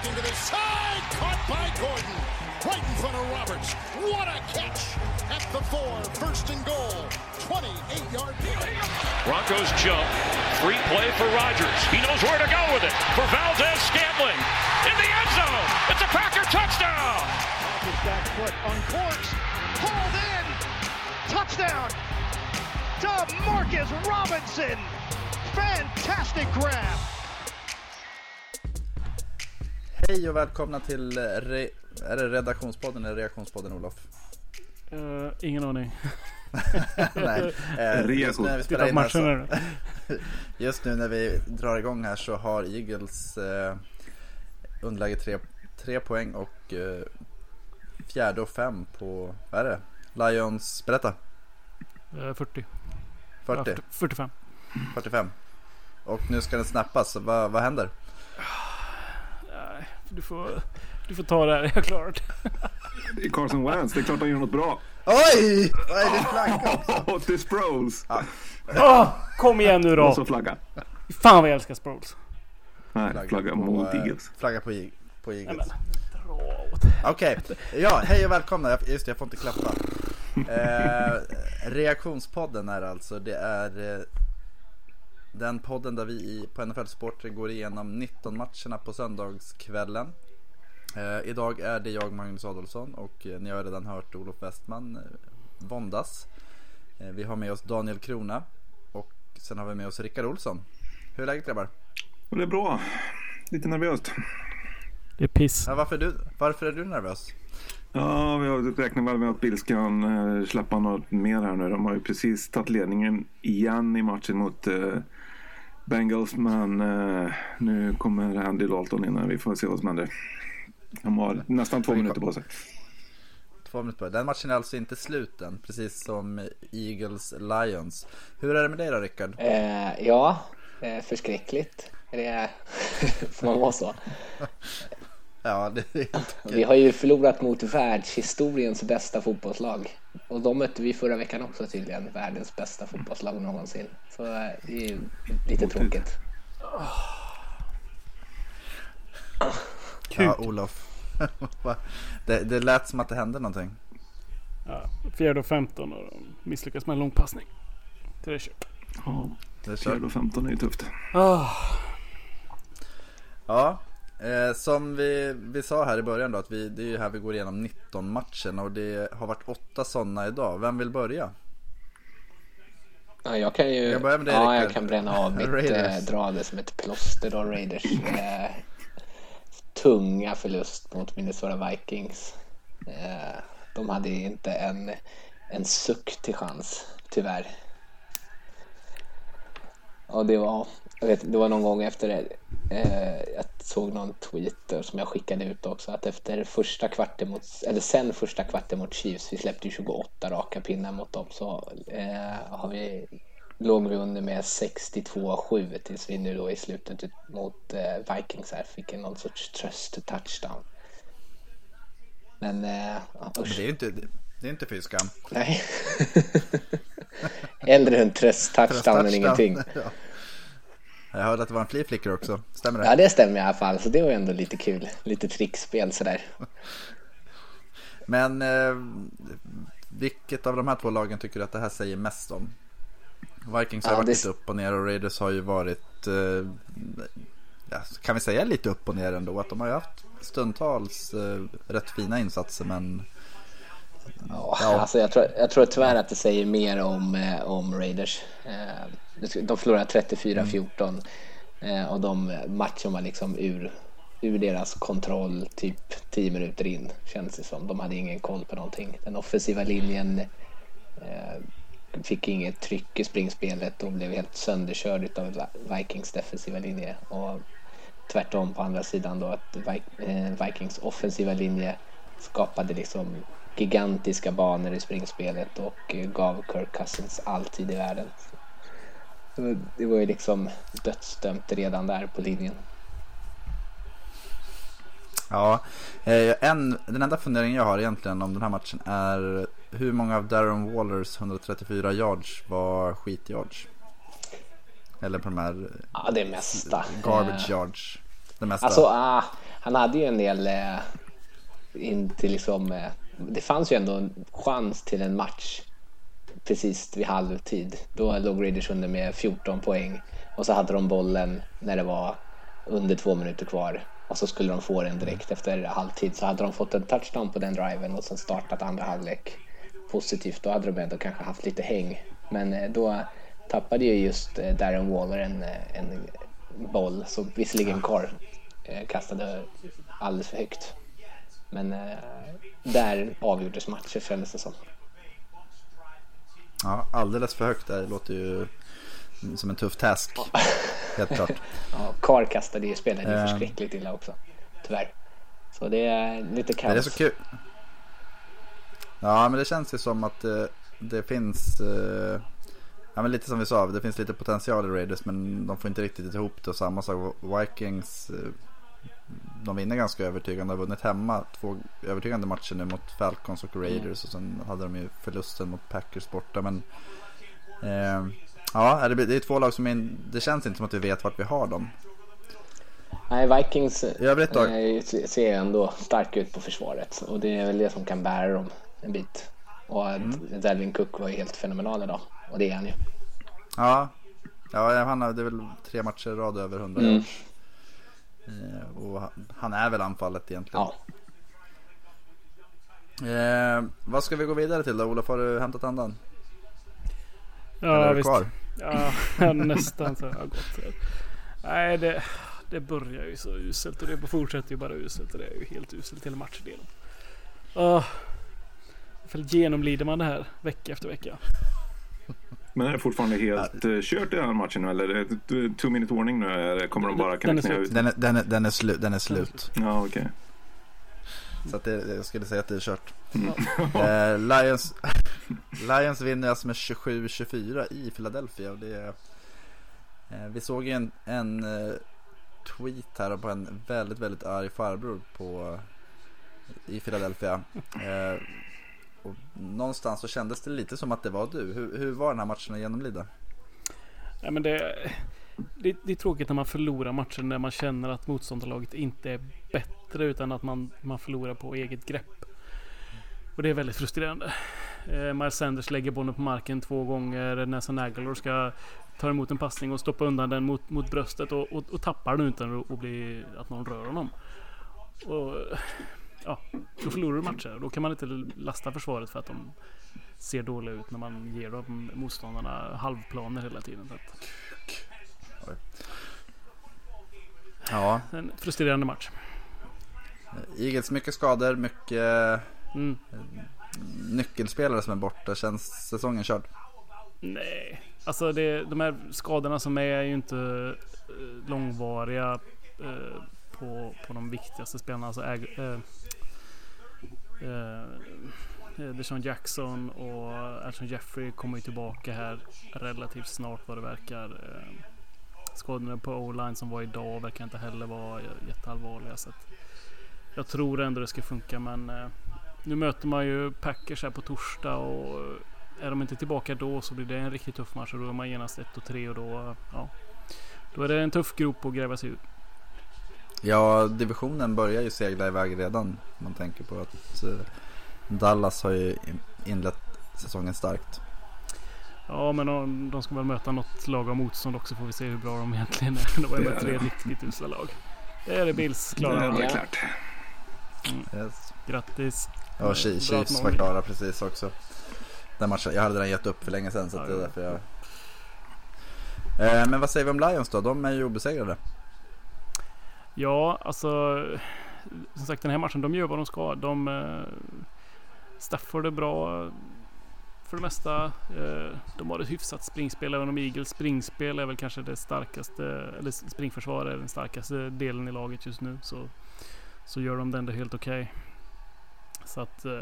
looking to the side. Caught by Gordon. Right in front of Roberts. What a catch at the four. First and goal. 28-yard field. Broncos jump. Free play for Rodgers. He knows where to go with it. For Valdez Scantling. In the end zone. It's a Packer touchdown. His back foot on course. Pulled in. Touchdown. To Marcus Robinson. Fantastic grab. Hej och välkomna till re... är det redaktionspodden eller reaktionspodden Olof? Uh, ingen aning. Nej, eh, just nu när vi spelar in här så, Just nu när vi drar igång här så har Eagles eh, underläge tre, tre poäng och eh, fjärde och fem på, vad är det? Lions, berätta. Uh, 40. 40? Ja, 45. 45. Och nu ska den snappas, vad, vad händer? Du får, du får ta det här, jag klarar det. Det är Carson Wentz, det är klart han gör något bra. Oj! Är det flagga också? till Sproles. Ja. Oh, kom igen nu då! Och så flagga. Fan vad jag älskar Sproles. Nej, flagga, mot äh, Eagles. Flagga på, på Eagles. Okej, okay. ja hej och välkomna. Just det, jag får inte klappa. Eh, reaktionspodden är alltså, det är eh, den podden där vi i, på NFL Sport går igenom 19 matcherna på söndagskvällen. Eh, idag är det jag Magnus Adolfsson och eh, ni har redan hört Olof Westman eh, våndas. Eh, vi har med oss Daniel Krona och sen har vi med oss Rickard Olsson. Hur är läget grabbar? Det är bra. Lite nervöst. Det är piss. Ja, varför, är du, varför är du nervös? Ja, vi räknar väl med att Bills kan eh, släppa något mer här nu. De har ju precis tagit ledningen igen i matchen mot eh, Bengals. Men eh, nu kommer Andy Dalton in här. Vi får se vad som händer. De har nästan två minuter på sig. Två minuter på sig. Den matchen är alltså inte slut än, precis som Eagles Lions. Hur är det med dig då Rickard? Eh, ja, eh, förskräckligt. Det får man vara så. Ja, det är Vi har ju förlorat mot världshistoriens bästa fotbollslag. Och de mötte vi förra veckan också tydligen, världens bästa fotbollslag någonsin. Så eh, det är ju lite tråkigt. Ja, Olof. det, det lät som att det hände någonting. Ja, fjärde och 15 och de misslyckas med en. Det är kört. Ja, det är fjärde och 15 är ju tufft. Oh. Ja, eh, som vi, vi sa här i början då att vi, det är ju här vi går igenom 19 matcherna och det har varit åtta sådana idag. Vem vill börja? Ja, jag kan ju jag dig, ja, jag kan bränna av mitt eh, dra det som ett plåster då, Raiders. Eh, tunga förlust mot Minnesota Vikings. Eh, de hade inte en, en suck till chans, tyvärr. Och det var, jag vet, det var någon gång efter det, eh, jag såg någon tweet som jag skickade ut också, att efter första kvarten mot, eller sen första kvarten mot Chiefs, vi släppte ju 28 raka pinnar mot dem, så eh, har vi låg vi under med 62-7 tills vi nu då i slutet mot eh, Vikings här fick någon sorts tröst touchdown. Men eh, usch. Det är inte, det är inte fy skam. Nej. Hellre en tröst touchdown än ingenting. Ja. Jag hörde att det var en fli flickor också, stämmer det? Ja det stämmer i alla fall, så det var ändå lite kul. Lite trickspel sådär. Men eh, vilket av de här två lagen tycker du att det här säger mest om? Vikings har ja, varit det... lite upp och ner och Raiders har ju varit, eh, ja, kan vi säga lite upp och ner ändå. Att de har ju haft stundtals eh, rätt fina insatser men... Ja, ja. Alltså jag, tror, jag tror tyvärr att det säger mer om, eh, om Raiders. Eh, de förlorade 34-14 mm. Eh, och de matchen var liksom ur, ur deras kontroll typ 10 minuter in känns det som. De hade ingen koll på någonting. Den offensiva linjen fick inget tryck i springspelet och blev helt sönderkörd av Vikings defensiva linje. Och tvärtom på andra sidan då att Vikings offensiva linje skapade liksom gigantiska banor i springspelet och eh, gav Kirk Cousins all tid i världen. Det var ju liksom dödsdömt redan där på linjen. Ja, eh, en, den enda funderingen jag har egentligen om den här matchen är hur många av Darren Wallers 134 yards var skit-yards? Eller på de här ja, det mesta. garbage yards. Det mesta. Alltså, ah, han hade ju en del eh, inte liksom, eh, det fanns ju ändå en chans till en match precis vid halvtid. Då låg Raiders under med 14 poäng och så hade de bollen när det var under två minuter kvar och så skulle de få den direkt efter halvtid. Så hade de fått en touchdown på den driven och sen startat andra halvlek positivt, då hade de ändå kanske haft lite häng. Men eh, då tappade ju just eh, Darren Waller en, eh, en boll som visserligen Carr kastade alldeles för högt. Men där avgjordes matcher kändes det som. Ja, alldeles för högt där låter ju som en tuff task. Helt klart. ja, Carr kastade ju spelade ju förskräckligt illa också. Tyvärr. Så det är lite kaos. Det är så kul. Ja, men det känns ju som att det, det finns, eh, ja men lite som vi sa, det finns lite potential i Raiders men de får inte riktigt ihop det och samma sak Vikings. De vinner ganska övertygande, har vunnit hemma två övertygande matcher nu mot Falcons och Raiders mm. och sen hade de ju förlusten mot Packers borta men eh, Ja, det är två lag som är, det känns inte som att vi vet vart vi har dem. Nej, Vikings eh, ser ändå starka ut på försvaret och det är väl det som kan bära dem en bit. Och mm. Delvin Cook var ju helt fenomenal idag. Och det är han ju. Ja, ja han har det är väl tre matcher i rad över 100 mm. Eh, Och han är väl anfallet egentligen. Ja. Eh, vad ska vi gå vidare till då? Olof, har du hämtat andan? Ja, är visst. Kvar? Ja, nästan så har jag gått. Nej, det, det börjar ju så uselt och det fortsätter ju bara uselt och det är ju helt uselt hela matchdelen. Uh, genomlider man det här vecka efter vecka. Men är det fortfarande helt uh, kört i den här matchen nu eller är det two minute warning nu eller kommer de bara kunna knä ut? Den är, den är, den är, slu, den är slut. Ja okej. Okay. Så att det, jag skulle säga att det är kört. Mm. uh, Lions, Lions vinner alltså med 27-24 i Philadelphia. Och det, uh, vi såg en, en tweet här på en väldigt, väldigt arg farbror på, i Philadelphia. Och någonstans så kändes det lite som att det var du. Hur, hur var den här matchen att genomlida? Ja, men det, det, det, är tråkigt när man förlorar matchen när man känner att motståndarlaget inte är bättre utan att man, man förlorar på eget grepp. Och det är väldigt frustrerande. Eh, Miles Sanders lägger bollen på marken två gånger. Nelson Aguilar ska ta emot en passning och stoppa undan den mot, mot bröstet och, och, och tappar den utan att, bli, att någon rör honom. Och ja, då förlorar du matcher. Då kan man inte lasta försvaret för att de ser dåliga ut när man ger dem motståndarna halvplaner hela tiden. Så att... Ja. En frustrerande match. Eagles mycket skador, mycket mm. nyckelspelare som är borta. Känns säsongen körd? Nej, alltså det, de här skadorna som är är ju inte eh, långvariga eh, på, på de viktigaste spelarna. Alltså äg, äh, Eh, eh, Deshaun Jackson och Alshon Jeffrey kommer ju tillbaka här relativt snart vad det verkar. Eh, skadorna på O-line som var idag verkar inte heller vara jätteallvarliga. Så jag tror ändå det ska funka men eh, nu möter man ju Packers här på torsdag och eh, är de inte tillbaka då så blir det en riktigt tuff match och då är man genast 1 och 3 och då, ja, då är det en tuff grop att gräva sig ut. Ja, divisionen börjar ju segla iväg redan. Man tänker på att eh, Dallas har ju inlett säsongen starkt. Ja, men de, de ska väl möta något lag av motstånd också får vi se hur bra de egentligen är. De är tre riktigt usla lag. Det är det Bills klara. Ja, det är klart. Mm. Yes. Grattis. Ja, Chiefs var klara precis också. Den matchen, jag hade den gett upp för länge sedan så ja, det är därför jag... Eh, men vad säger vi om Lions då? De är ju obesegrade. Ja, alltså som sagt den här matchen, de gör vad de ska. De eh, Stafford är bra eh, för det mesta. Eh, de har ett hyfsat springspel, även om Eagles springspel är väl kanske det starkaste, eller springförsvar är den starkaste delen i laget just nu. Så, så gör de det ändå helt okej. Okay. Så att eh,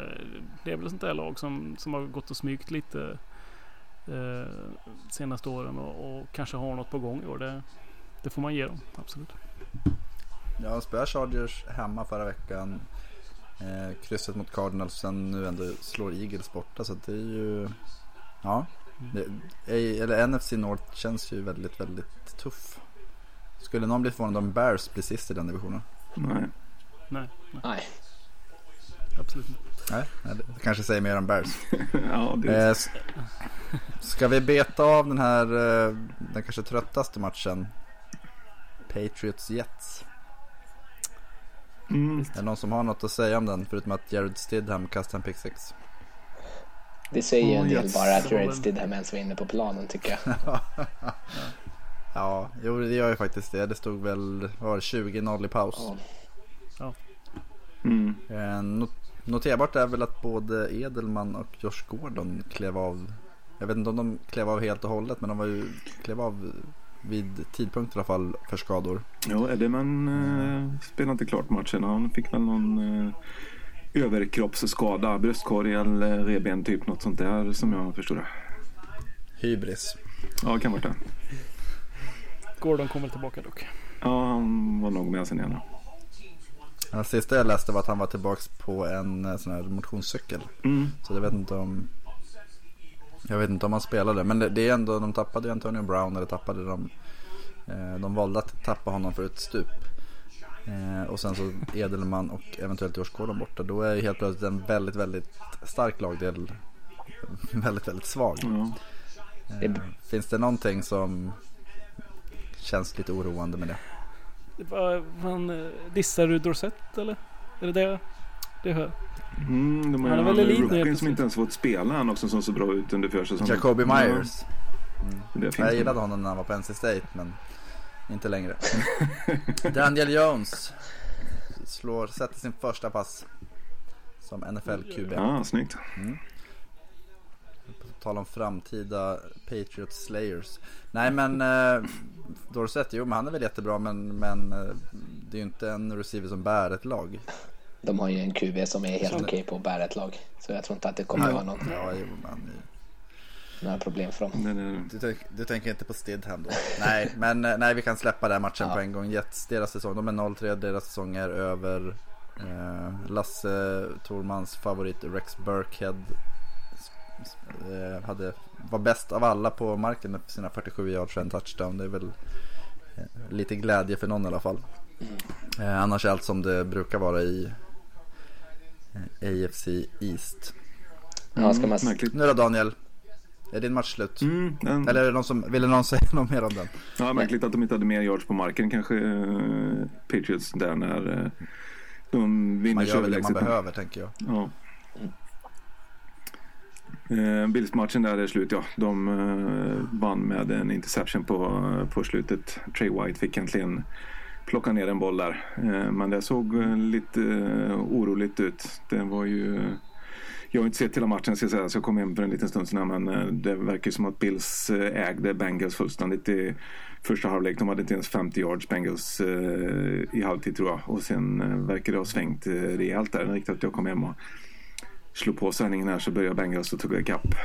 det är väl ett sånt där lag som, som har gått och smygt lite eh, senaste åren och, och, kanske har något på gång i år. Det, det får man ge dem, absolut. Ja, spöar Chargers hemma förra veckan. Eh, krysset mot Cardinals sen nu ändå slår Eagles borta så det är ju... Ja. Det, eller NFC North känns ju väldigt, väldigt tuff. Skulle någon bli förvånad om Bears blir sist i den divisionen? Nej. Nej. nej. Nej. Absolut inte. Nej, det kanske säger mer om Bears. ja, det... Eh, ska vi beta av den här, eh, den kanske tröttaste matchen? Patriots Jets. Mm. Är det någon som har något att säga om den förutom att Jared Stidham kastade en pick six? Det säger ju en Oh, del bara att Jared Stidham ens var inne på planen tycker jag. Ja, jo det gör ju faktiskt det. Det stod väl, var det, 20-0 i paus. Ja. Mm. Eh, not- noterbart är väl att både Edelman och Josh Gordon klev av. Jag vet inte om de klev av helt och hållet men de var ju, klev av vid tidpunkt i alla fall för skador. Ja, Edelman eh, spelade inte klart matchen. Han fick väl någon eh, överkroppsskada, bröstkorg eller revben typ. Något sånt där som jag förstår det. Hybris. Ja, kan vara det. Gordon kommer tillbaka dock. Ja, han var nog med sen igen. Det sista jag läste var att han var tillbaks på en eh, sån här motionscykel. Mm. Så jag vet inte om Jag vet inte om han spelade men det, det är ändå De tappade ju Antonio Brown eller tappade de eh, De valde att tappa honom för ett stup eh, Och sen så Edelman och eventuellt Josh Gordon borta Då är ju helt plötsligt en väldigt väldigt stark lagdel Väldigt väldigt svag eh, Finns det någonting som Känns lite oroande med det? Det var, han, eh, dissar du Dorsett eller? Är det det? Det hör. Mm, de har Han är ju nu, rookien som inte ens fått spela han också som så bra ut under försäsongen. Jacoby Myers det finns Jag gillade honom när han var på NC State men inte längre. Daniel Jones slår, sätter sin första pass som NFL-QB. Ja, snyggt. På tal om framtida Patriots Slayers. Nej men eh, Dorsett, jo men han är väl jättebra men, men eh, det är ju inte en receiver som bär ett lag. De har ju en QB som är helt okej på att bära ett lag. Så jag tror inte att det kommer vara någon, Ja, jo, men, några problem för dem. Den är... du, tänk, du tänker inte på Stidham då? Nej, men eh, nej, vi kan släppa den matchen Ja. på en gång. Jets, deras säsong, de är 0-3, deras säsong är över. Eh, Lasse Tormans favorit Rex Burkhead eh, hade, var bäst av alla på marken med sina 47 yards och en touchdown. Det är väl eh, lite glädje för någon i alla fall. Eh, annars är allt som det brukar vara i AFC East. Ja, ska man... Märkligt. Nu då Daniel, är din match slut? Mm, den... Eller är det någon som, ville någon säga något mer om den? Ja, märkligt att de inte hade mer yards på marken kanske eh, Patriots där när eh, de vinner Man gör väl det man behöver tänker jag. Ja. Eh, Bills-matchen där är slut ja. De eh, vann med en interception på, på slutet. Trey White fick äntligen plocka ner en boll där. Eh, men det såg eh, lite eh, oroligt ut. Det var ju... Jag har inte sett hela matchen ska jag säga, så jag kom hem för en liten stund sedan. Men det verkar som att Bills ägde Bengals fullständigt i första halvlek. De hade inte ens 50 yards Bengals i halvtid tror jag. Och sen verkar det ha svängt rejält där. Riktigt att jag kom hem och slog på sändningen här så började Bengals att tugga ikapp.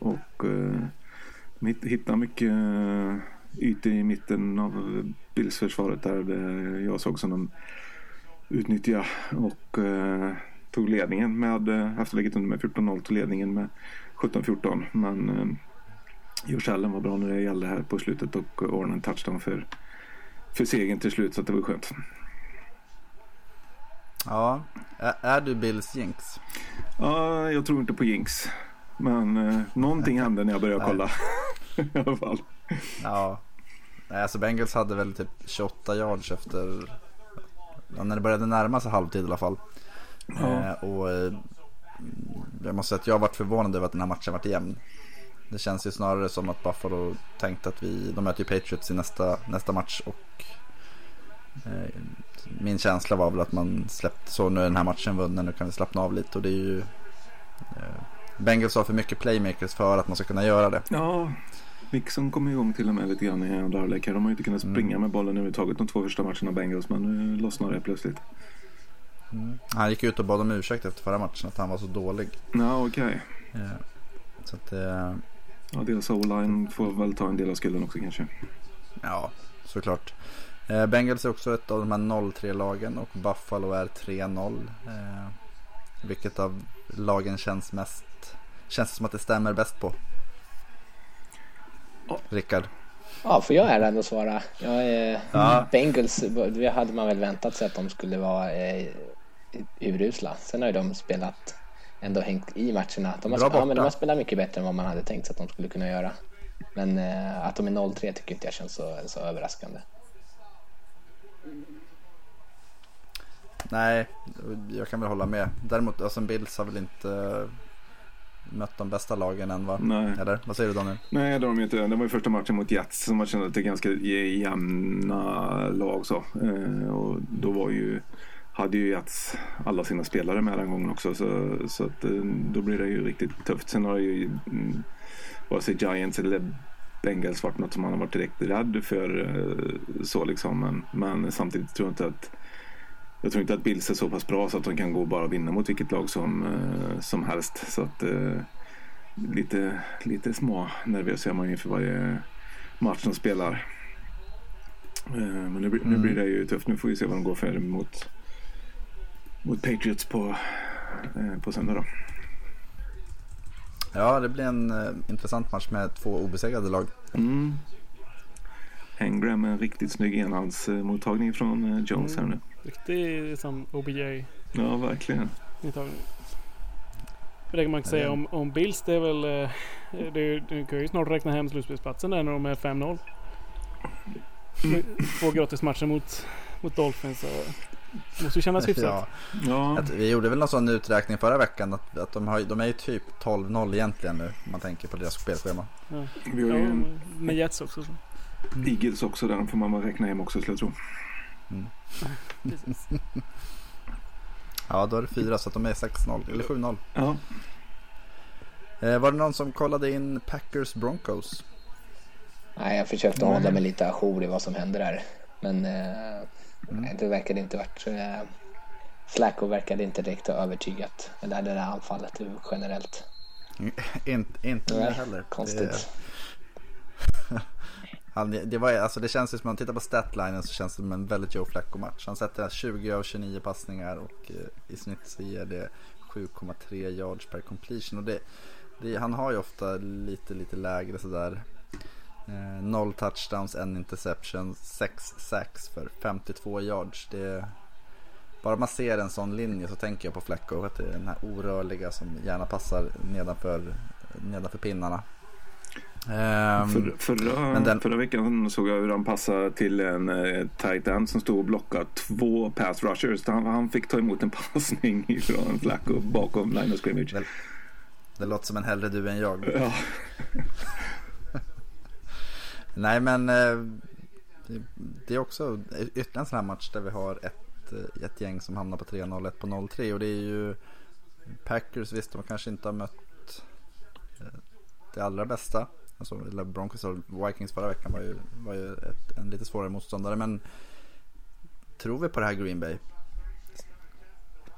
Och de hittade mycket ytor i mitten av Bills-försvaret där jag såg som de utnyttjade och eh, tog ledningen med, eh, efter läget under med 14-0 tog ledningen med 17-14 men eh, Josh Allen var bra när det gällde här på slutet och ordnade en touchdown för, för segern till slut så det var skönt. Ja, är, är du Bills jinx? Ja, jag tror inte på jinx. Men eh, någonting hände när jag började kolla. I alla fall. Ja. Nej, alltså Bengals hade väl typ 28 yards efter när det började närma sig halvtid i alla fall. Eh, och eh, jag måste säga att jag har varit förvånad över att den här matchen varit jämn. Det känns ju snarare som att Buffalo tänkte att vi, de möter ju Patriots i nästa, nästa match och eh, min känsla var väl att man släppte så nu är den här matchen vunnen, nu kan vi slappna av lite och det är ju eh, Bengals har för mycket playmakers för att man ska kunna göra det. Ja, Mixon kom igång till och med lite grann i andra halvlek. De har ju inte kunnat springa med bollen överhuvudtaget de två första matcherna Bengals. Men nu lossnar det plötsligt. Han gick ut och bad om ursäkt efter förra matchen att han var så dålig. Ja, okej. Eh, Så att eh, Ja, deras o-line får väl ta en del av skulden också kanske. ja, såklart. Eh, Bengals är också ett av de här 0-3-lagen och Buffalo är 3-0. Eh, Vilket av lagen känns mest, känns det som att det stämmer bäst på? Ja. Rickard? Ja, får jag äran att svara? Jag är, ja. Bengals, det hade man väl väntat sig att de skulle vara eh, urusla. Sen har ju de spelat, ändå hängt i matcherna. De har, ja, men de har spelat mycket bättre än vad man hade tänkt sig att de skulle kunna göra. Men eh, att de är 0-3 tycker inte jag känns så, så överraskande. Nej, jag kan väl hålla med. Däremot, alltså Bills har väl inte mött de bästa lagen än va? Nej. Eller vad säger du Daniel? Nej, det har de inte. Det var ju första matchen mot Jets som man kände att det är ganska jämna lag så. Eh, och då var ju, hade ju Jets alla sina spelare med den gången också så, så att, eh, då blir det ju riktigt tufft. Sen har det ju mm, vare sig Giants eller Bengals varit något som man har varit direkt rädd för eh, så liksom. Men, men samtidigt tror jag inte att jag tror inte att Bills är så pass bra så att de kan gå och bara vinna mot vilket lag som, eh, som helst. Så att eh, lite, lite små nervös är man inför varje match de spelar. Eh, men nu, nu blir det ju tufft. Nu får vi se vad de går för mot, mot Patriots på, på söndag då. Ja, det blir en intressant match med två obesegrade lag. Mm. Engram med en riktigt snygg enhandsmottagning från uh, Jones mm. här nu. Riktig som OBJ. Ja, verkligen. Mottagning. Det kan man inte säga om, om Bills. Det är väl... Uh, det, du kan ju snart räkna hem slutspelsplatsen där när de är 5-0. Mm. Två gratismatcher mot, mot Dolphins. Och Måste ju kännas hyfsat. Ja. ja. Vi gjorde väl någon sån uträkning förra veckan att, att de, har, de är ju typ 12-0 egentligen nu. Om man tänker på deras spelschema. Ja. Vi har ju ja, med Jets också. Så. Mm. Eagles också, där får man räkna hem också skulle jag tro. Mm. ja, då är det fyra så att de är 6-0 eller 7-0. Ja. Eh, var det någon som kollade in Packers Broncos? Nej, jag försökte hålla mig lite ajour i vad som händer där. Men eh, Mm. Det verkade inte varit... Eh, Flacco verkade inte direkt ha övertygat. Det där, det där anfallet generellt. inte inte Nej, heller. Konstigt. Det, han, det, var, alltså det känns ju som, om man tittar på statlinen så känns det som en väldigt Joe Flacco-match. Han sätter 20 av 29 passningar och eh, i snitt så ger det 7,3 yards per completion. Och det, det, han har ju ofta lite, lite lägre sådär Eh, noll touchdowns, en interception, sex sacks för 52 yards. Det bara man ser en sån linje så tänker jag på Flacco. Att det är den här orörliga som gärna passar nedanför, nedanför pinnarna. Um, för, förra, den, förra veckan såg jag hur han passade till en eh, tight end som stod och blockade två pass rushers. Han, han fick ta emot en passning från Flacco bakom line of scrimmage. Det, det låter som en hellre du än jag. Ja. Nej men eh, det är också ytterligare en sån här match där vi har ett, eh, ett gäng som hamnar på 3-0, ett på 0-3 och det är ju Packers visst de kanske inte har mött eh, det allra bästa. Alltså, Broncos och Vikings förra veckan var ju, var ju ett, en lite svårare motståndare men tror vi på det här Green Bay?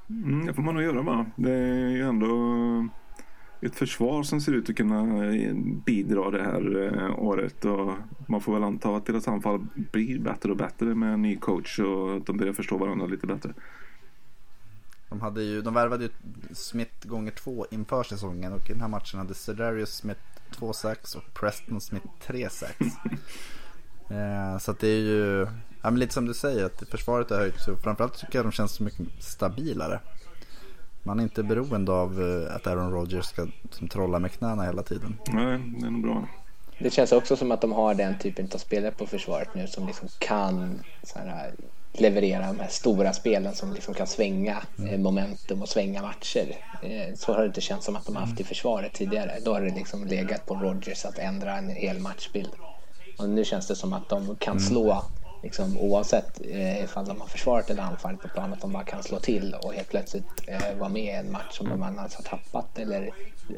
Mm, det får man nog göra va. Det är ju ändå ett försvar som ser ut att kunna bidra det här eh, året. Och man får väl anta att deras anfall blir bättre och bättre med en ny coach och att de börjar förstå varandra lite bättre. De, hade ju, de värvade ju Smith gånger två inför säsongen och i den här matchen hade Cedarius Smith 2 6 och Preston Smith 3 6. eh, så att det är ju ja, lite som du säger att försvaret har höjts och framförallt tycker jag de känns så mycket stabilare. Man är inte beroende av eh, att Aaron Rodgers ska som trolla med knäna hela tiden. Nej, det är nog bra. Det känns också som att de har den typen av spelare på försvaret nu som liksom kan här, leverera de här stora spelen som liksom kan svänga mm. Momentum och svänga matcher. Eh, så har det inte känts som att de har haft i försvaret tidigare. Då har det liksom legat på Rodgers att ändra en hel matchbild. Och nu känns det som att de kan mm. slå liksom, oavsett eh, ifall de har försvarat eller anfallit på planen, att de bara kan slå till och helt plötsligt eh, vara med i en match som de annars har tappat eller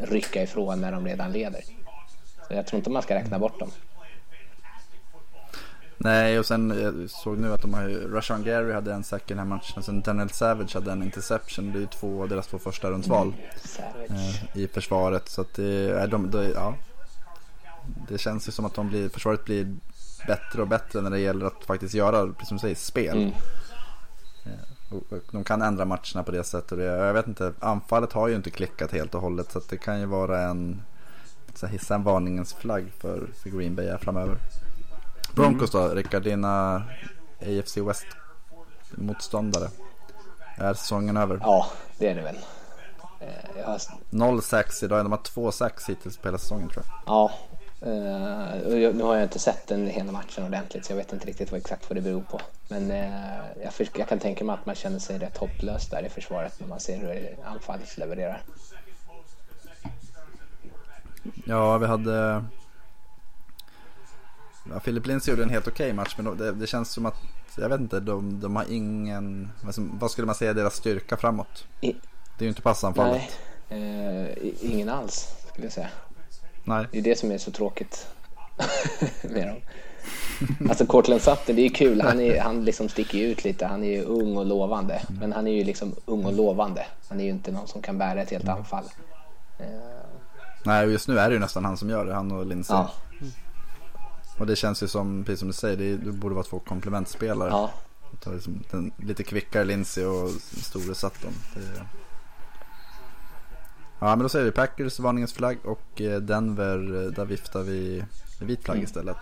rycka ifrån när de redan leder. Så jag tror inte man ska räkna bort dem. Nej, och sen jag såg nu att de har ju, Rashan Gary hade en sack i den här matchen. Och sen Daniel Savage hade en interception. Det är ju två, deras två första rundsval mm, eh, i försvaret. Så att det, de, de, ja, det känns ju som att de blir, försvaret blir bättre och bättre när det gäller att faktiskt göra, precis som du säger, spel. Mm. Eh, och de kan ändra matcherna på det sättet. Och jag vet inte, anfallet har ju inte klickat helt och hållet. Så det kan ju vara en, så hissa en varningens flagg för, för Green Bay framöver. Broncos då, Rickard, dina AFC West motståndare. Är säsongen över? Ja, det är det väl. Eh, har... 0-6 idag, de har två 6 hittills på hela säsongen tror jag. Ja, Uh, nu har jag inte sett den hela matchen ordentligt så jag vet inte riktigt vad, exakt vad det beror på. Men uh, jag, jag, kan tänka mig att man känner sig rätt hopplös där i försvaret när man ser hur anfallet levererar. Ja, vi hade... Ja, Philip Lindsey gjorde en helt okej okay match men det, det, känns som att, jag vet inte, de, de har ingen... Vad skulle man säga deras styrka framåt? I... Det är ju inte passanfallet. Nej, uh, ingen alls skulle jag säga. Nej. Det är det som är så tråkigt med dem. Alltså Cortland Sutton, det är kul. Han, är, han liksom sticker ut lite. Han är ju ung och lovande. Men han är ju liksom ung och lovande. Han är ju inte någon som kan bära ett helt anfall. Uh... Nej, just nu är det ju nästan han som gör det. Han och Lindsey. Ja. Och det känns ju som, precis som du säger, det, borde vara två komplementspelare. Ja. Liksom den lite kvickare Lindsey och store Sutton. Det, Ja men då säger vi Packers varningens flagg och eh, Denver eh, där viftar vi vit flagg mm. istället.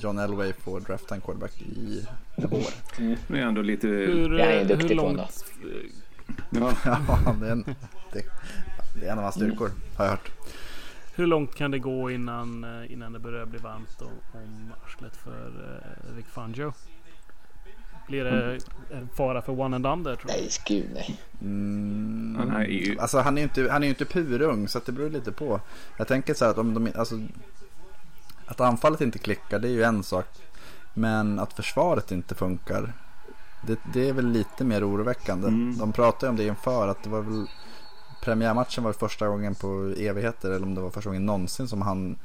John Elway får drafta en quarterback i vår. Mm. Det är ändå lite... Hur, är duktig hur långt... på Ja, ja det, är en, det, det är en av hans styrkor har jag hört. Hur långt kan det gå innan, eh, innan det börjar bli varmt om arslet för Rick Fangio? Blir det en fara för one and under tror du? Nej, gud nej. Mm, han är ju... Alltså han är ju inte, han är inte purung så det beror lite på. Jag tänker så här att om de, alltså, att anfallet inte klickar det är ju en sak. Men att försvaret inte funkar. Det, det är väl lite mer oroväckande. Mm. De pratade om det inför att det var väl premiärmatchen var första gången på evigheter eller om det var första gången någonsin som han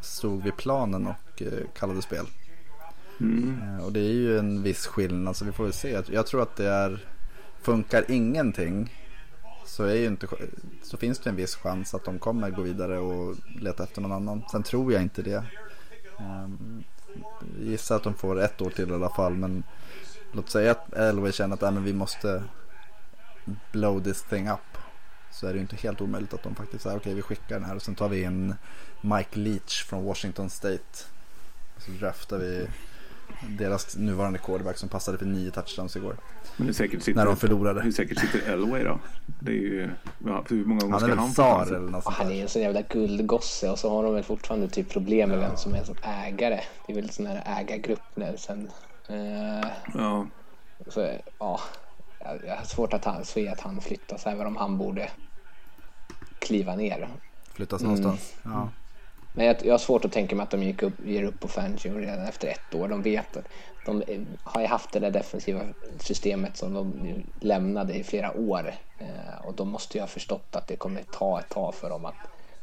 stod vid planen och eh, kallade spel. Mm. Eh, och det är ju en viss skillnad så vi får väl se. Jag tror att det är, funkar ingenting så, är ju inte, så finns det en viss chans att de kommer gå vidare och leta efter någon annan. Sen tror jag inte det. Um, gissar att de får ett år till i alla fall men låt säga att Elway känner att äh, men vi måste blow this thing up. Så är det ju inte helt omöjligt att de faktiskt säger okej okay, vi skickar den här och sen tar vi in Mike Leach från Washington State. Så draftar vi deras nuvarande quarterback som passade för nio touchdowns igår. Men det säkert sitter, när de förlorade. Hur säkert sitter Elway då? Det är ju, ja, hur många gånger han är väl tsar eller något Han är en sån jävla guldgosse och så har de väl fortfarande typ problem med vem som är som ägare. Det är väl sån här ägargrupp nu sen. Uh, ja. Så, ja. Jag har svårt att se att han flyttas även om han borde kliva ner. Flyttas någonstans. Mm. Ja. Men jag, jag har svårt att tänka mig att de gick upp, ger upp på Fangio redan efter ett år. De vet att de har ju haft det där defensiva systemet som de lämnade i flera år. Eh, och de måste ju ha förstått att det kommer ta ett tag för dem att,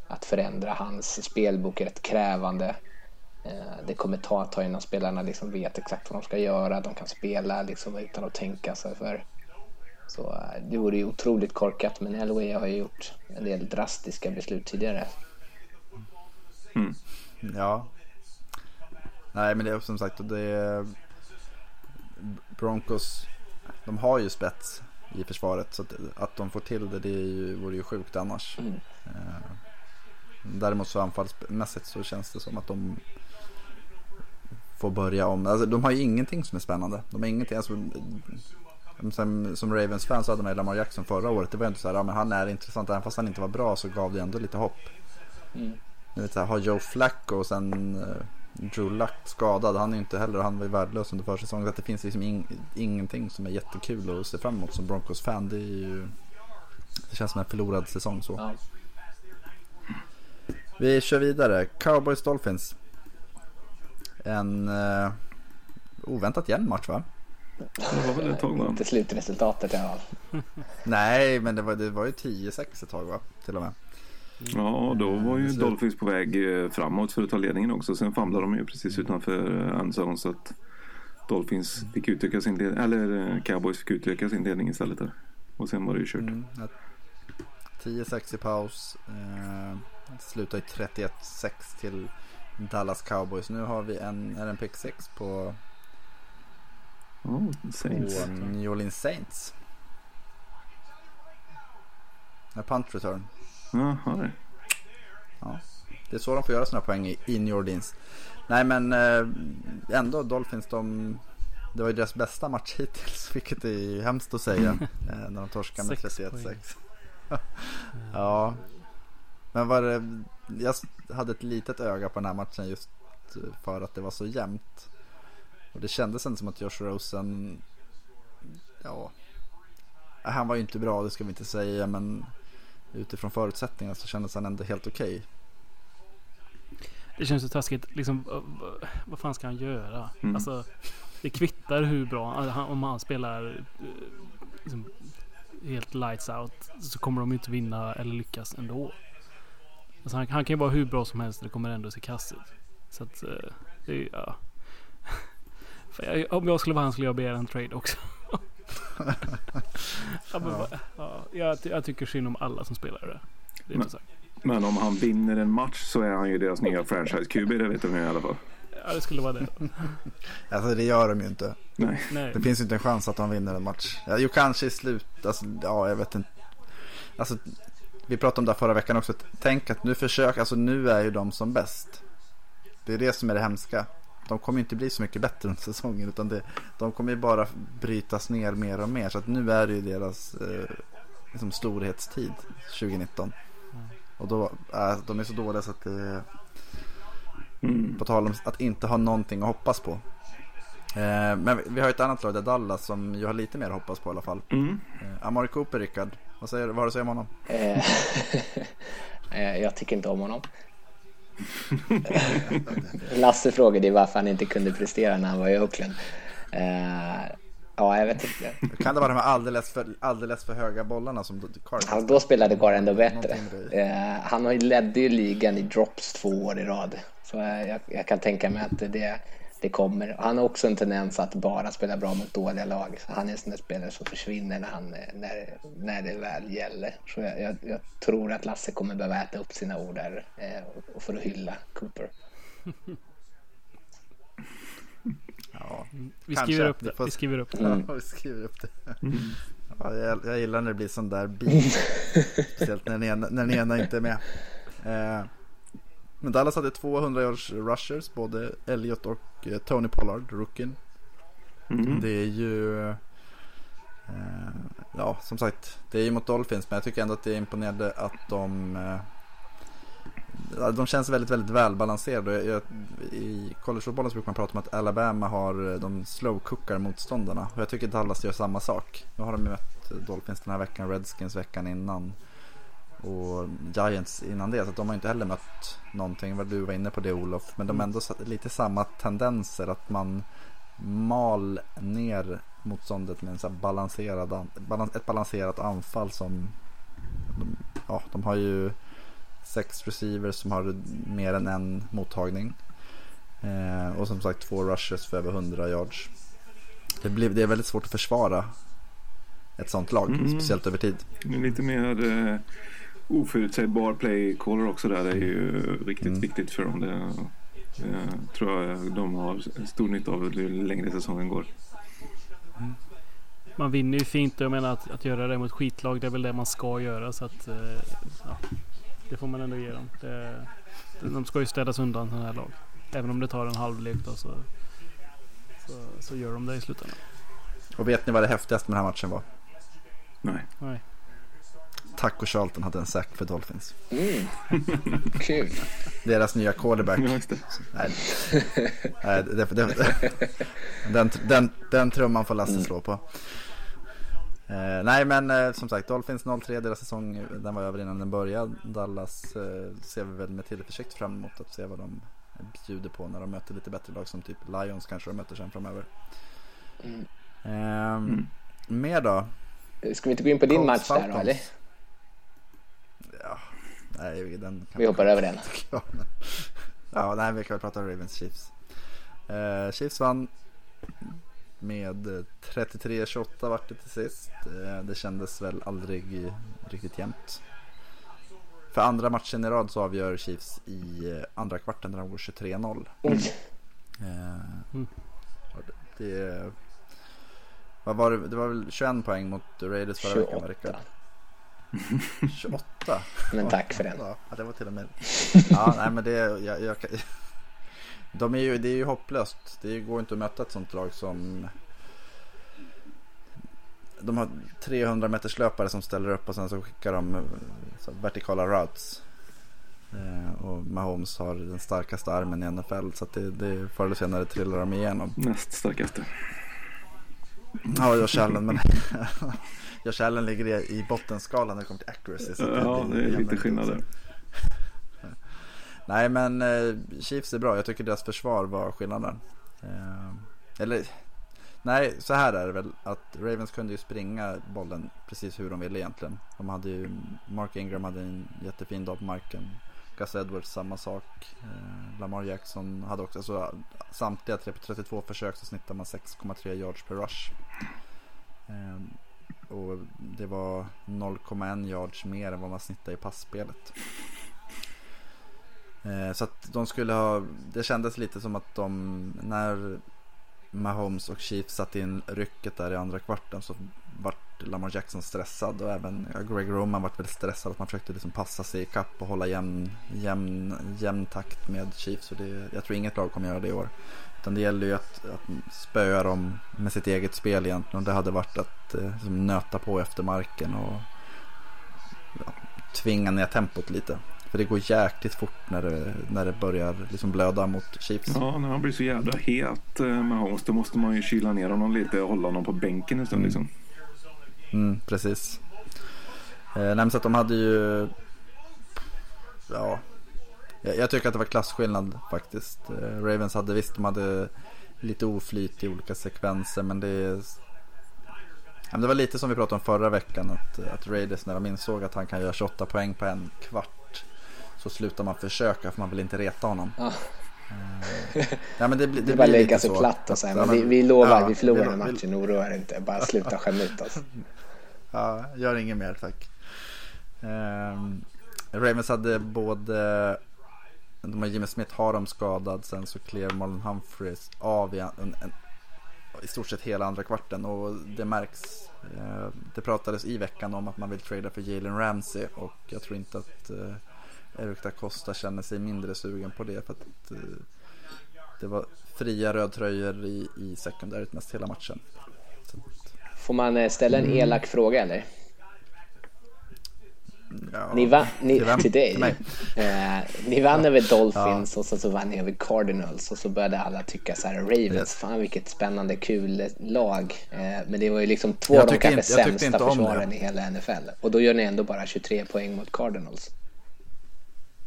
att förändra. Hans spelbok är rätt krävande. Eh, det kommer ta ett tag innan spelarna liksom vet exakt vad de ska göra. De kan spela liksom utan att tänka sig för. Så eh, det vore ju otroligt korkat. Men Elway har ju gjort en del drastiska beslut tidigare. Mm. Ja. Nej men det är som sagt det är Broncos. De har ju spets i försvaret så att, att de får till det det är ju, vore ju sjukt annars. Mm. Eh, däremot så anfallsmässigt så känns det som att de får börja om. Alltså, de har ju ingenting som är spännande. De har ingenting. Alltså, som, som Ravens fans hade med Lamar Jackson förra året. Det var inte så här, ja, men han är intressant. Även fast han inte var bra så gav det ändå lite hopp. Mm. Vet, så här, har Joe Flacco och sen uh, Drew Luck skadad. Han är inte heller, han var ju värdelös under försäsongen. Så att det finns liksom in, ingenting som är jättekul att se fram emot som Broncos-fan. Det är ju, det känns som en förlorad säsong så. Ja. Vi kör vidare. Cowboys Dolphins. En uh, oväntat jämn match va? Det var väl ett tag va? Inte slutresultatet i alla fall. Nej, men det var, det var ju 10-6 ett tag va? Till och med. Ja, då var ju Dolphins på väg eh, framåt för att ta ledningen också. Sen famlade de ju precis utanför eh, endzone så att Dolphins fick utöka sin ledning, eller eh, Cowboys fick utöka sin ledning istället där. Och sen var det ju kört. Mm, 10-6 i paus. Eh, slutar i 31-6 till Dallas Cowboys. Nu har vi en, är en pick 6 på, oh, Saints. på New Orleans Saints. En punt return. Jaha. Ja, det är så de får göra sina poäng i, New Orleans. nej men eh, ändå Dolphins de det var ju deras bästa match hittills, vilket är hemskt att säga. eh, när de torskar med 31-6. ja. Men var det, jag hade ett litet öga på den här matchen just för att det var så jämnt. Och det kändes inte som att Josh Rosen, ja, han var ju inte bra, det ska vi inte säga, men utifrån förutsättningarna så kändes han ändå helt okej. Okay. Det känns så taskigt. Liksom, vad fan ska han göra? Mm. Alltså, det kvittar hur bra. Alltså, om han spelar eh, liksom, helt lights out. Så kommer de inte vinna eller lyckas ändå. Alltså, han, han kan ju vara hur bra som helst. Det kommer ändå se kass ut. Så att eh, det är ja. Om jag skulle vara han skulle jag begära en trade också. ja, men, ja. jag, jag tycker synd om alla som spelar det. det är men, men om han vinner en match så är han ju deras nya franchise-QB. Det vet de i alla fall. Ja, det skulle vara det. alltså det gör de ju inte. Nej. Det finns ju inte en chans att de vinner en match. Ja, jo, kanske i slut. Alltså, ja, jag vet inte. Alltså, vi pratade om det förra veckan också. Tänk att nu försöker, alltså nu är ju de som bäst. Det är det som är det hemska. De kommer inte bli så mycket bättre under säsongen. Utan det, de kommer ju bara brytas ner mer och mer. Så att nu är det ju deras eh, liksom storhetstid 2019. Mm. Och då, äh, de är så dåliga så att det Mm. På tal om att inte ha någonting att hoppas på. Eh, men vi har ett annat lag, där Dallas, som ju har lite mer att hoppas på i alla fall. Mm. Eh, Amari Cooper, Rickard. Vad, säger, vad har du att säga om honom? Eh, eh, jag tycker inte om honom. Lasse frågade varför han inte kunde prestera när han var i Oakland. Eh, Ja, jag vet inte. Kan det vara de här alldeles för, alldeles för höga bollarna som Carr ja, Då spelade Carr ändå bättre. Eh, han ledde ju ligan i drops två år i rad. Så jag, jag kan tänka mig att det, det kommer. Han har också en tendens att bara spela bra mot dåliga lag. Så han är en sån där spelare som försvinner när, han, när, när det väl gäller. Så jag, jag, jag tror att Lasse kommer behöva äta upp sina ord där eh, och för att hylla Cooper. Ja, vi, skriver upp det. Vi skriver upp det. Mm. Ja, vi skriver upp det. Ja, jag, jag, gillar när det blir sån där bit. Speciellt när den, ena, när den ena inte är med. Eh, men Dallas hade 200 yards rushers, både Elliot och eh, Tony Pollard, rookien. Mm. Det är ju... Eh, ja, som sagt, det är ju mot Dolphins, men jag tycker ändå att det är imponerande att de... Eh, de känns väldigt, väldigt välbalanserade. Jag, I collegefotbollen brukar man prata om att Alabama har, eh, de slowcookar motståndarna. Och jag tycker Dallas gör samma sak. Nu har de mött Dolphins den här veckan, Redskins veckan innan. Och Giants innan det. Så de har inte heller mött någonting. Vad du var inne på det Olof. Men de har ändå lite samma tendenser. Att man mal ner motståndet med en så balanserad, ett balanserat anfall som ja, de har ju sex receivers som har mer än en mottagning. Eh, och som sagt två rushers för över 100 yards. Det, blir, det är väldigt svårt att försvara ett sånt lag, mm. speciellt över tid. Lite mer eh, oförutsägbar play caller också där är ju riktigt mm. viktigt för dem. Det eh, tror jag de har stor nytta av ju längre säsongen går. Mm. Man vinner ju fint jag menar att, att göra det mot skitlag det är väl det man ska göra så att eh, ja, det får man ändå ge dem. Det, de ska ju städas undan sådana här lag. Även om det tar en halvlek då så, så, så, gör de det i slutändan. Och vet ni vad det häftigaste med den här matchen var? Nej. Nej. Taco Charlton hade en sack för Dolphins. Mm. Kul. Deras nya quarterback. Nej, Nej det, det, det, den, den, den trumman får Lasse slå på. Eh, nej men eh, som sagt Dolphins 0-3 deras säsong den var över innan den började. Dallas eh, ser vi väl med tillförsikt fram emot att se vad de bjuder på när de möter lite bättre lag som typ Lions kanske de möter sen framöver. Mm. Ehm, mm. Mer då? Ska vi inte gå in på din Colts match Falcons. där då eller? Ja, nej den Vi hoppar över den. ja, nej vi kan väl prata om Ravens Chiefs. Uh, Chiefs vann med 33-28 vart det till sist. Eh, det kändes väl aldrig riktigt jämnt. För andra matchen i rad så avgör Chiefs i eh, andra kvarten när de går 23-0. Mm. Mm. Det, vad var det? det var väl 21 poäng mot Raiders förra 28. veckan, Rickard? 28? Men tack för den. Ja, det var till och med. Ja, nej men det, jag, jag, De är ju, det är ju hopplöst. Det går inte att möta ett sånt lag som de har 300 meters löpare som ställer upp och sen så skickar de så vertikala routes. Eh, och Mahomes har den starkaste armen i NFL så att det, det förr eller senare trillar de igenom. Näst starkaste. Ja, Josh Allen, men Josh Allen ligger i bottenskalan när det kommer till accuracy. Så ja, det, det är lite skillnad där. Nej, men eh, Chiefs är bra. Jag tycker deras försvar var skillnaden. Eh, eller, nej, så här är det väl. Att Ravens kunde ju springa bollen precis hur de ville egentligen. De hade ju, Mark Ingram hade en jättefin dag på marken. Gus Edwards samma sak. Eh, Lamar Jackson hade också, så samtliga 32 försök så snittar man 6,3 yards per rush. Eh, och det var 0,1 yards mer än vad man snittade i passspelet. Eh, så att de skulle ha, det kändes lite som att de, när Mahomes och Chiefs satte in rycket där i andra kvarten så vart Lamar Jackson stressad och även Greg Roman vart väldigt stressad att man försökte liksom passa sig i kapp och hålla jämn, jämn, jämn takt med Chiefs. Och det, jag tror inget lag kommer göra det i år. Utan det gäller ju att, att spöa dem med sitt eget spel egentligen. Och det hade varit att liksom nöta på efter marken och ja, tvinga ner tempot lite. För det går jäkligt fort när det, när det börjar liksom blöda mot Chiefs. Ja, när han blir så jävla het eh, med Holmes då måste man ju kyla ner honom lite och hålla honom på bänken en stund. Mm. Liksom. Mm, precis. Eh, nej, så att de hade ju... Ja, jag, jag, tycker att det var klasskillnad faktiskt. Eh, Ravens hade visst, de hade lite oflyt i olika sekvenser men det det var lite som vi pratade om förra veckan att, att Raiders när de insåg att han kan göra 28 poäng på en kvart så slutar man försöka för man vill inte reta honom. Ja. Ja, men det, det, det bara lägga sig platt och säga men vi, vi lovar, ja, vi förlorar den matchen, oroa er inte, bara sluta skämma ut oss. Ja, gör inget mer tack. Um, Ravens hade både, de har Jimmy Smith har de skadad, sen så klev Marlon Humphreys av i, en, en, i stort sett hela andra kvarten och det märks. Uh, det pratades i veckan om att man vill trada för Jalen Ramsey och jag tror inte att uh, Eric da Costa känner sig mindre sugen på det för att uh, det var fria rödtröjor i, i secondaryt mest hela matchen. Får man eh, ställa en mm. elak mm. fråga eller? Ja, ni vann, ni, till, till dig. Eh, ni vann över Dolphins ja. och så, så vann ni över Cardinals och så började alla tycka så här Ravens, yes. fan vilket spännande kul lag. Eh, men det var ju liksom två av de kanske inte, sämsta försvaren i hela NFL och då gör ni ändå bara 23 poäng mot Cardinals.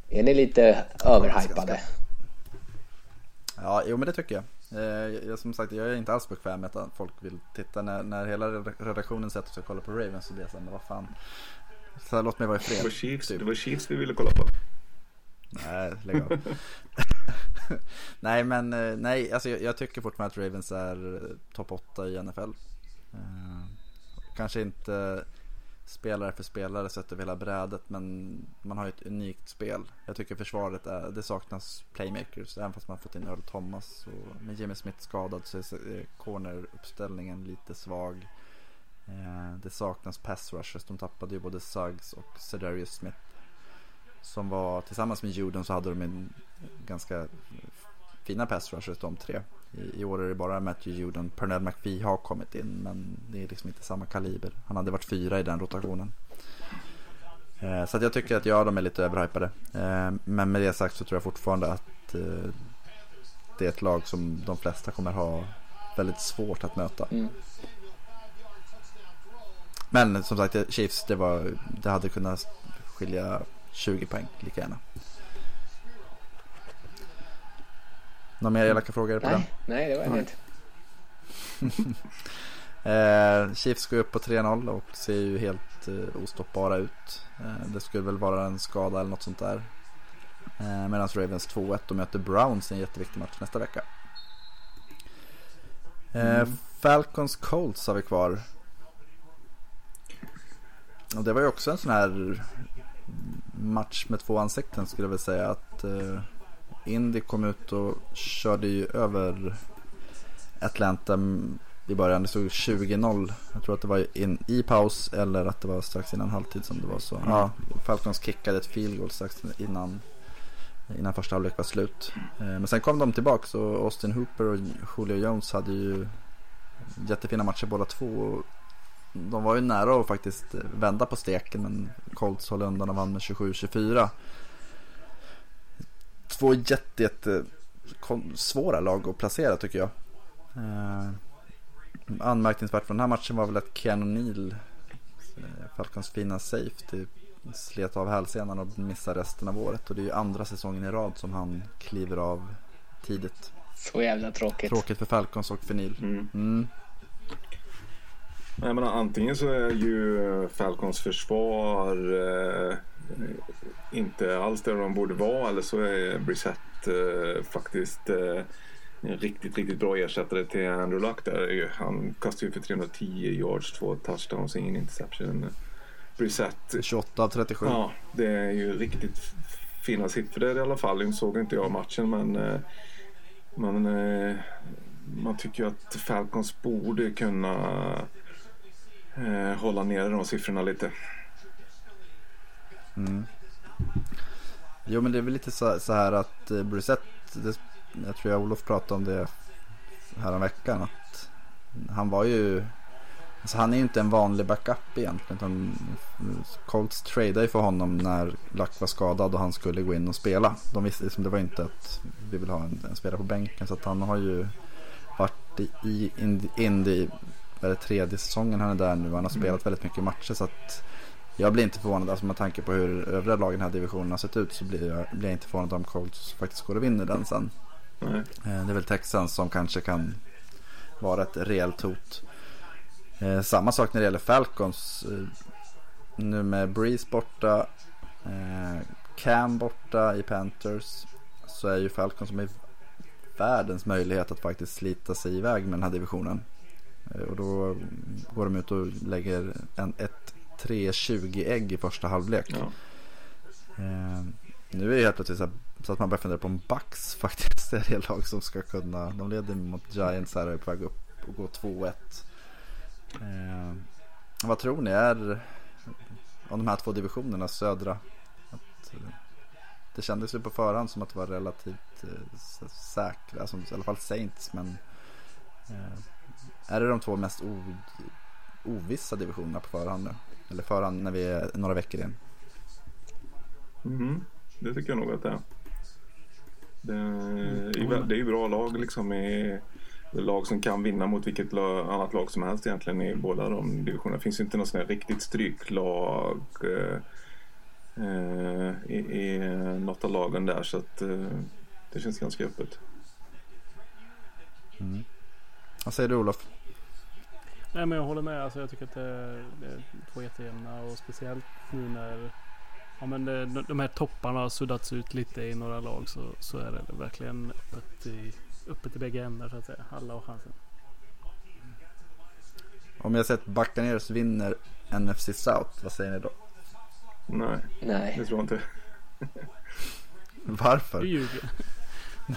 Är ni lite överhypade? Ja, jo men det tycker jag. Eh, som sagt, jag är inte alls bekväm med att folk vill titta. När, när hela redaktionen sätter sig och kollar på Ravens så blir jag såhär, vad fan. Så låt mig vara i fred. Det var Chiefs, typ. det var Chiefs vi ville kolla på. Nej, lägg av. nej, men eh, nej, alltså jag, jag, tycker fortfarande att Ravens är eh, topp 8 i NFL. Uh, kanske inte spelare för spelare sett över hela brädet men man har ju ett unikt spel. Jag tycker försvaret är, det saknas playmakers även fast man fått in Earl Thomas och med Jimmy Smith skadad så är corneruppställningen lite svag. Eh, det saknas pass rushers, de tappade ju både Suggs och Cedarius Smith. Som var tillsammans med Juden så hade de en ganska fina pass rushers de tre. I, I, år är det bara Matthew Juden. Pernell McPhee har kommit in men det är liksom inte samma kaliber. Han hade varit fyra i den rotationen. Eh, så att jag tycker att ja, de är lite överhypade. Eh, men med det sagt så tror jag fortfarande att eh, det är ett lag som de flesta kommer ha väldigt svårt att möta. Mm. Men som sagt, Chiefs, det, var, det hade kunnat skilja 20 poäng lika gärna. Några mer elaka frågor på nej, den? Nej, det var inte. eh, Chiefs går upp på 3-0 och ser ju helt eh, ostoppbara ut. Eh, det skulle väl vara en skada eller något sånt där. Eh, Medan Ravens 2-1 och möter Browns i en jätteviktig match nästa vecka. Eh, mm. Falcons Colts har vi kvar. Och det var ju också en sån här match med två ansikten skulle jag väl säga. att eh, Indy kom ut och körde ju över Atlanta i början. Det stod 20-0. Jag tror att det var in, i paus eller att det var strax innan halvtid som det var så. Ja, Falcons kickade ett field goal strax innan innan första halvlek var slut. Eh, men sen kom de tillbaks och Austin Hooper och Julio Jones hade ju jättefina matcher båda två. De var ju nära att faktiskt vända på steken men Colts höll undan och vann med 27-24. Två jätte, jätte svåra lag att placera tycker jag. Eh, anmärkningsvärt från den här matchen var väl att Keanu Neal, eh, Falcons fina safety, slet av hälsenan och missar resten av året. Och det är ju andra säsongen i rad som han kliver av tidigt. Så jävla tråkigt. Tråkigt för Falcons och för Neil. Mm. Mm. Jag menar, antingen så är ju Falcons försvar eh, inte alls där de borde vara eller så är Brissett eh, faktiskt eh, en riktigt, riktigt bra ersättare till Andrew Luck där. Han kastar ju för 310 yards, två touchdowns, ingen interception. Brissett. 28 av 37. Ja, det är ju riktigt fina siffror i alla fall. Nu såg inte jag matchen men eh, man, eh, man tycker ju att Falcons borde kunna eh, hålla nere de siffrorna lite. Mm. Jo men det är väl lite så, så här att eh, Brissett, det, jag tror jag Olof pratade om det Häromveckan. att han var ju Alltså han är ju inte en vanlig backup egentligen. Utan Colts tradade ju för honom när Luck var skadad och han skulle gå in och spela. De visste liksom, det var inte att vi vill ha en, en spelare på bänken. Så att han har ju varit i, i Indy, är det tredje säsongen han är där nu. Han har spelat mm. väldigt mycket matcher. Så att jag blir inte förvånad, alltså med tanke på hur övriga lagen i den här divisionen har sett ut så blir jag, blir jag inte förvånad om Colts faktiskt går och vinner den sen. Mm. Det är väl Texans som kanske kan vara ett rejält hot. Eh, samma sak när det gäller Falcons. Eh, nu med Breeze borta, eh, Cam borta i Panthers. Så är ju Falcons som är världens möjlighet att faktiskt slita sig iväg med den här divisionen. Eh, och då går de ut och lägger en, ett 3-20 ägg i första halvlek. Ja. Eh, nu är det helt plötsligt så, så, att man börjar fundera på en Bucks faktiskt. Är det lag som ska kunna. De leder mot Giants här och är på väg upp och går 2-1. Eh, vad tror ni är av de här två divisionerna södra? Att, eh, det kändes ju på förhand som att det var relativt eh, säkra, alltså, i alla fall Saints. Men eh, är det de två mest ovissa divisionerna på förhand nu? Eller förhand när vi är några veckor in? Mm, det tycker jag nog att det är. Det är, det är ju bra lag liksom i lag som kan vinna mot vilket annat lag som helst egentligen i båda de divisionerna. Det finns ju inte något sånt riktigt stryklag eh, eh, i, i något av lagen där så att eh, det känns ganska öppet. Mm. Vad säger du Olof? Nej men jag håller med. Alltså, jag tycker att det är, det är två jättejämna och speciellt nu när ja, men det, de här topparna har suddats ut lite i några lag så, så är det verkligen öppet i öppet i bägge ändar så att säga. Alla har chansen. Om jag sett Buccaneers vinner NFC South, vad säger ni då? Nej, Nej. det tror jag inte. Varför? Du ljuger.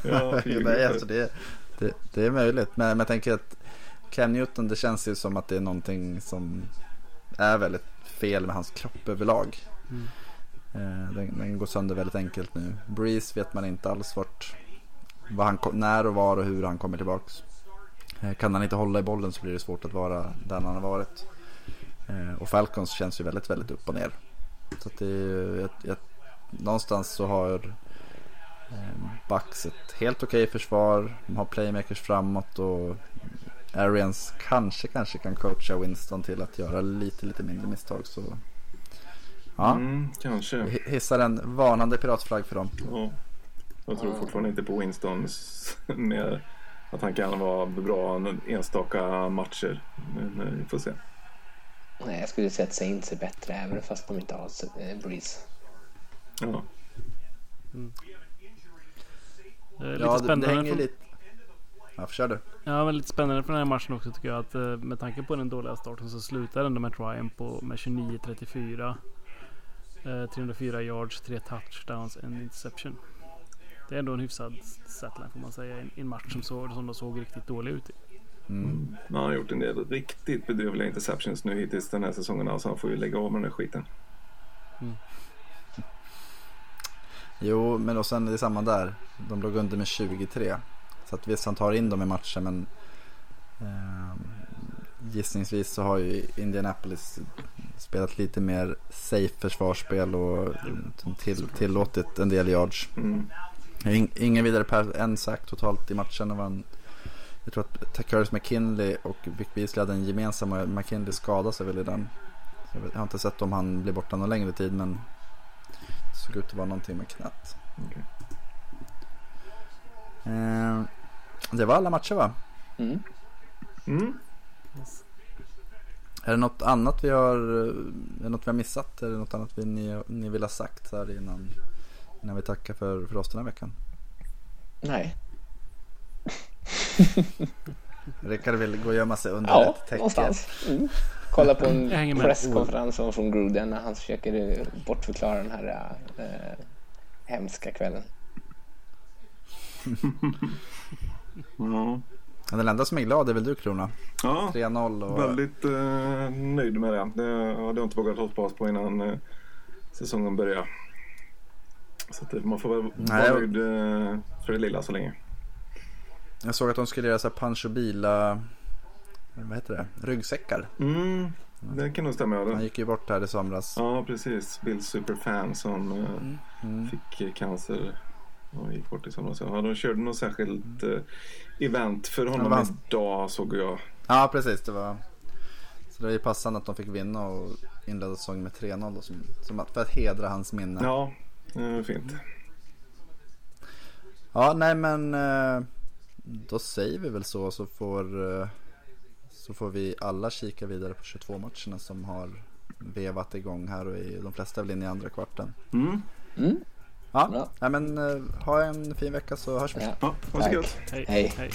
ja, Nej, alltså det, det, det, är möjligt. Men, men jag tänker att Cam Newton, det känns ju som att det är någonting som är väldigt fel med hans kropp överlag. Mm. Eh, den, den, går sönder väldigt enkelt nu. Breeze vet man inte alls vart vad han, när och var och hur han kommer tillbaks. Eh, kan han inte hålla i bollen så blir det svårt att vara där han har varit. Eh, och Falcons känns ju väldigt, väldigt upp och ner. Så att det är, ett, ett, någonstans så har Bucks ett helt okej okay försvar. De har playmakers framåt och Arians kanske, kanske kan coacha Winston till att göra lite, lite mindre misstag. Så ja, mm, kanske. Hissar en varnande piratflagg för dem. Ja. Jag tror fortfarande inte på Winston med att han kan vara bra enstaka matcher. Men vi får se. Nej, jag skulle säga att Saints är bättre även fast de inte har eh, Breeze. Ja. Mm. Lite ja, spännande. Det, det hänger lite... Ja, kör du. Ja, men lite spännande för den här matchen också tycker jag att eh, med tanke på den dåliga starten så slutar ändå med Ryan på med 29-34. 304 eh, yards, 3 touchdowns, en interception. Det är ändå en hyfsad setline får man säga i en match som, så, som de såg riktigt dålig ut i. Mm. Han har gjort en del riktigt bedrövliga interceptions nu hittills den här säsongen. Alltså han får ju lägga av med den här skiten. Mm. Jo, men och sen det är samma där. De låg under med 23. Så att visst han tar in dem i matchen men eh, gissningsvis så har ju Indianapolis spelat lite mer safe försvarsspel och till, tillåtit en del yards. Mm. Ingen vidare per en sack totalt i matchen. Var en, jag tror att Curtis McKinley och Vic Beasley hade en gemensam och McKinley skadade sig väl i den. Jag har inte sett om han blir borta någon längre tid men såg ut att vara någonting med knät. Okay. Eh, det var alla matcher va? Mm. Mm. Är det något annat vi har, är det något vi har missat? Är det något annat vi, ni, ni vill ha sagt här innan, innan vi tackar för, för oss den här veckan? Nej. Rickard vill gå och gömma sig under Ja, ett täcke. någonstans. Mm. Kolla på en presskonferens från- Gruden när han försöker eh, bortförklara den här eh, hemska kvällen. Ja. Men Den enda som är glad är väl du Krona? ja, 3-0 och... väldigt eh, nöjd med det. Det hade jag inte vågat hoppas på innan eh, säsongen började. Så att, det- man får väl vara nöjd eh, för det lilla så länge. Jag såg att de skulle göra så här Pancho Bila... Vad heter det? Ryggsäckar. Mm, det kan nog stämma. Han Ja, gick ju bort här i somras. ja precis. Bill Superfan som eh, Mm. fick eh, cancer och gick bort i somras. Ja, de körde något särskilt eh, event för honom Ja, idag såg jag. Ja, precis. Det var... Så det är ju passande att de fick vinna och inleda säsongen med 3-0 då, som, som att, för att hedra hans minne. Ja, eh, fint. Ja, nej men då säger vi väl så så får, eh, så får vi alla kika vidare på 22 matcherna som har vevat igång här och de flesta är väl inne i andra kvarten. Mm. Mm. Ja, Bra. nej men eh, ha en fin vecka så hörs vi. Ja. Ja, ha det så Tack. gött. Hej. Hej. Hej.